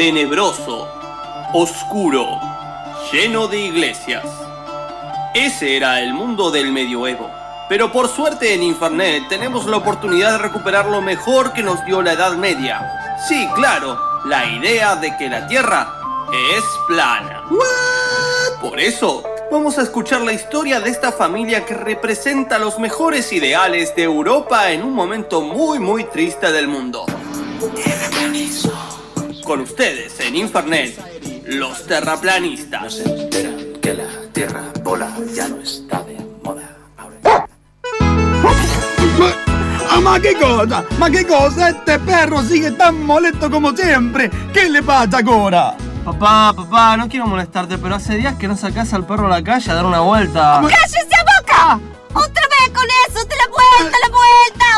tenebroso, oscuro, lleno de iglesias. Ese era el mundo del medioevo. Pero por suerte en Infernet tenemos la oportunidad de recuperar lo mejor que nos dio la Edad Media. Sí, claro, la idea de que la Tierra es plana. Por eso, vamos a escuchar la historia de esta familia que representa los mejores ideales de Europa en un momento muy muy triste del mundo. Con ustedes en Infernet, los terraplanistas. se enteran que la tierra bola ya no está de moda. Ma, ah, ma che cosa? Ma che cosa? Este perro sigue tan molesto como siempre. ¿Qué le pasa ahora? Papá, papá, no quiero molestarte, pero hace días que no sacás al perro a la calle a dar una vuelta. ¡Cállese a boca! ¡Otra vez con eso! ¡De la vuelta, la vuelta!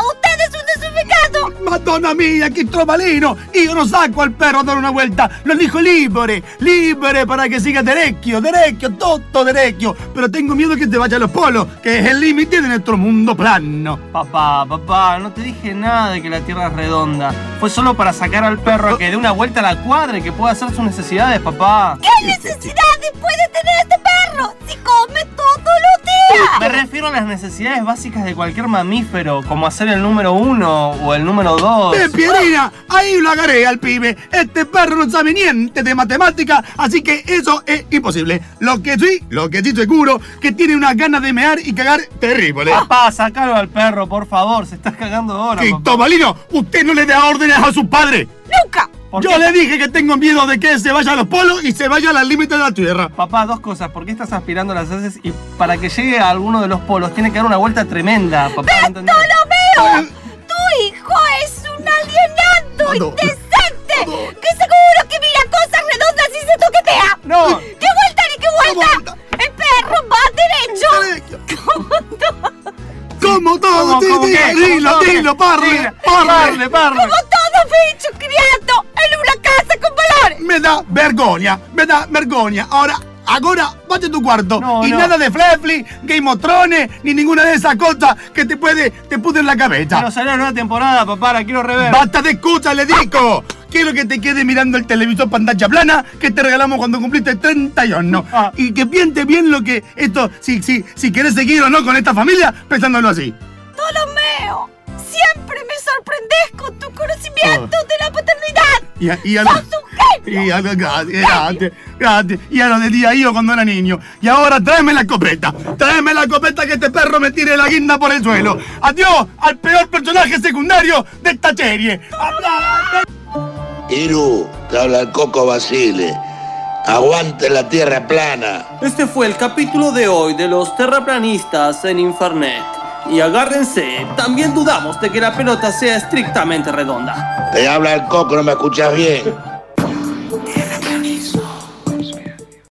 Madonna mia, che trovalino! Io non sacco al perro a dare una vuelta, lo dijo libre, libre para que siga derecho, derecho, tutto derecho. Pero tengo miedo que te vaya a los polos, que es el límite de nuestro mundo plano. Papá, papá, no te dije nada de que la tierra es redonda. Fue solo para sacar al perro a que dé una vuelta a la cuadra y que pueda hacer sus necesidades, papá. ¿Qué necesidades puede tener este perro si refiero a las necesidades básicas de cualquier mamífero, como hacer el número uno o el número dos. ¡Eh, Pierina! Ahí lo agarré al pibe. Este perro no sabe niente de matemática, así que eso es imposible. Lo que sí, lo que sí seguro, que tiene unas ganas de mear y cagar terrible. Papá, sacalo al perro, por favor, se está cagando ahora. ¡Que papá. Tobalino! ¡Usted no le da órdenes a su padre! ¡Nunca! ¿Por Yo qué? le dije que tengo miedo de que se vaya a los polos y se vaya al límite de la tierra. Papá, dos cosas. ¿Por qué estás aspirando las heces? Y para que llegue a alguno de los polos tiene que dar una vuelta tremenda. Papá, ¿no? ¡Bartolomeo! ¡Tu hijo es un alienado Ado- indecente! Ado- ¡Que seguro que mira cosas redondas y se toquetea! No. ¡Qué vuelta ni qué vuelta! ¡El perro va derecho! ¿Cómo todo? ¿Cómo, Sí, cómo sí, qué? dilo, dilo, parle. Parle, parle. ¡Como todo bicho criado Me da vergogna, me da vergogna. Ahora, ahora, vaya a tu cuarto. No, y no. nada de Flefli, Game of Thrones, ni ninguna de esas cosas que te puede, te pudren la cabeza. Quiero salir a la nueva temporada, papá, la quiero rever. ¡Basta de excusa, le digo! Quiero que te quedes mirando el televisor pantalla plana que te regalamos cuando cumpliste 31. Ah. Y que piense bien lo que esto, si, si, si querés seguir o no con esta familia, pensándolo así. ¡Ptolomeo! Siempre me sorprendes con tu conocimiento de la paternidad. Y a, y a ¡Sos gracias. Y a lo decía yo cuando era niño. Y ahora tráeme la escopeta. Tráeme la escopeta que este perro me tire la guinda por el suelo. Adiós al peor personaje secundario de esta serie. Iru, te habla el Coco Basile. Aguante la tierra plana. Este fue el capítulo de hoy de los terraplanistas en Infernet. Y agárrense, también dudamos de que la pelota sea estrictamente redonda. Te habla el Coco, no me escuchas bien.